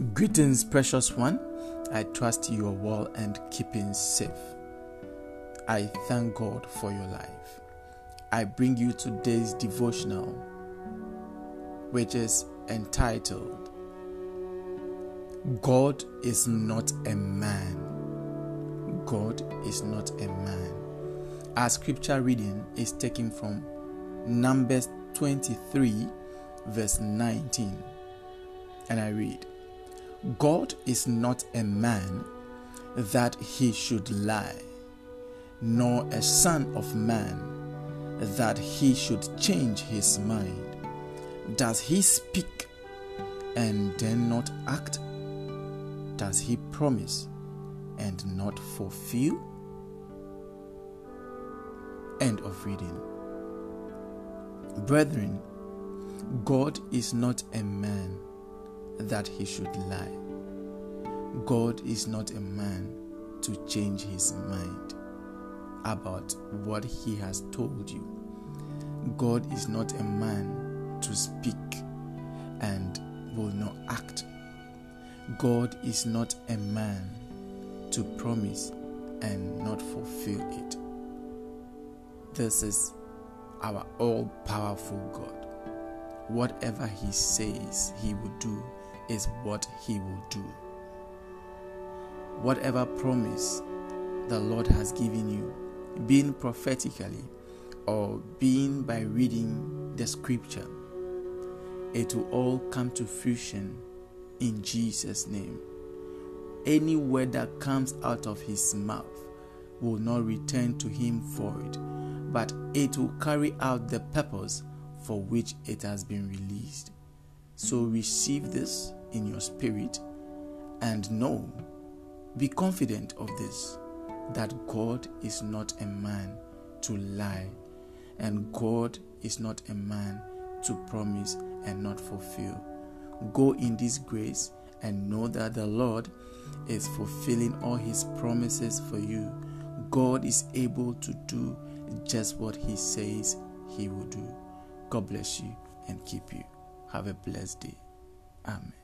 Greetings, precious one. I trust you are well and keeping safe. I thank God for your life. I bring you today's devotional, which is entitled God is not a man. God is not a man. Our scripture reading is taken from Numbers 23, verse 19. And I read God is not a man that he should lie, nor a son of man that he should change his mind. Does he speak and then not act? Does he promise and not fulfill? End of reading. Brethren, God is not a man that he should lie. God is not a man to change his mind about what he has told you. God is not a man to speak and will not act. God is not a man to promise and not fulfill it. This is our all powerful God. Whatever He says He will do is what He will do. Whatever promise the Lord has given you, being prophetically or being by reading the scripture, it will all come to fruition in Jesus' name. Any word that comes out of his mouth will not return to him void, but it will carry out the purpose for which it has been released. So receive this in your spirit and know, be confident of this, that God is not a man to lie, and God is not a man to promise and not fulfill. Go in this grace and know that the Lord is fulfilling all his promises for you. God is able to do just what he says he will do. God bless you and keep you. Have a blessed day. Amen.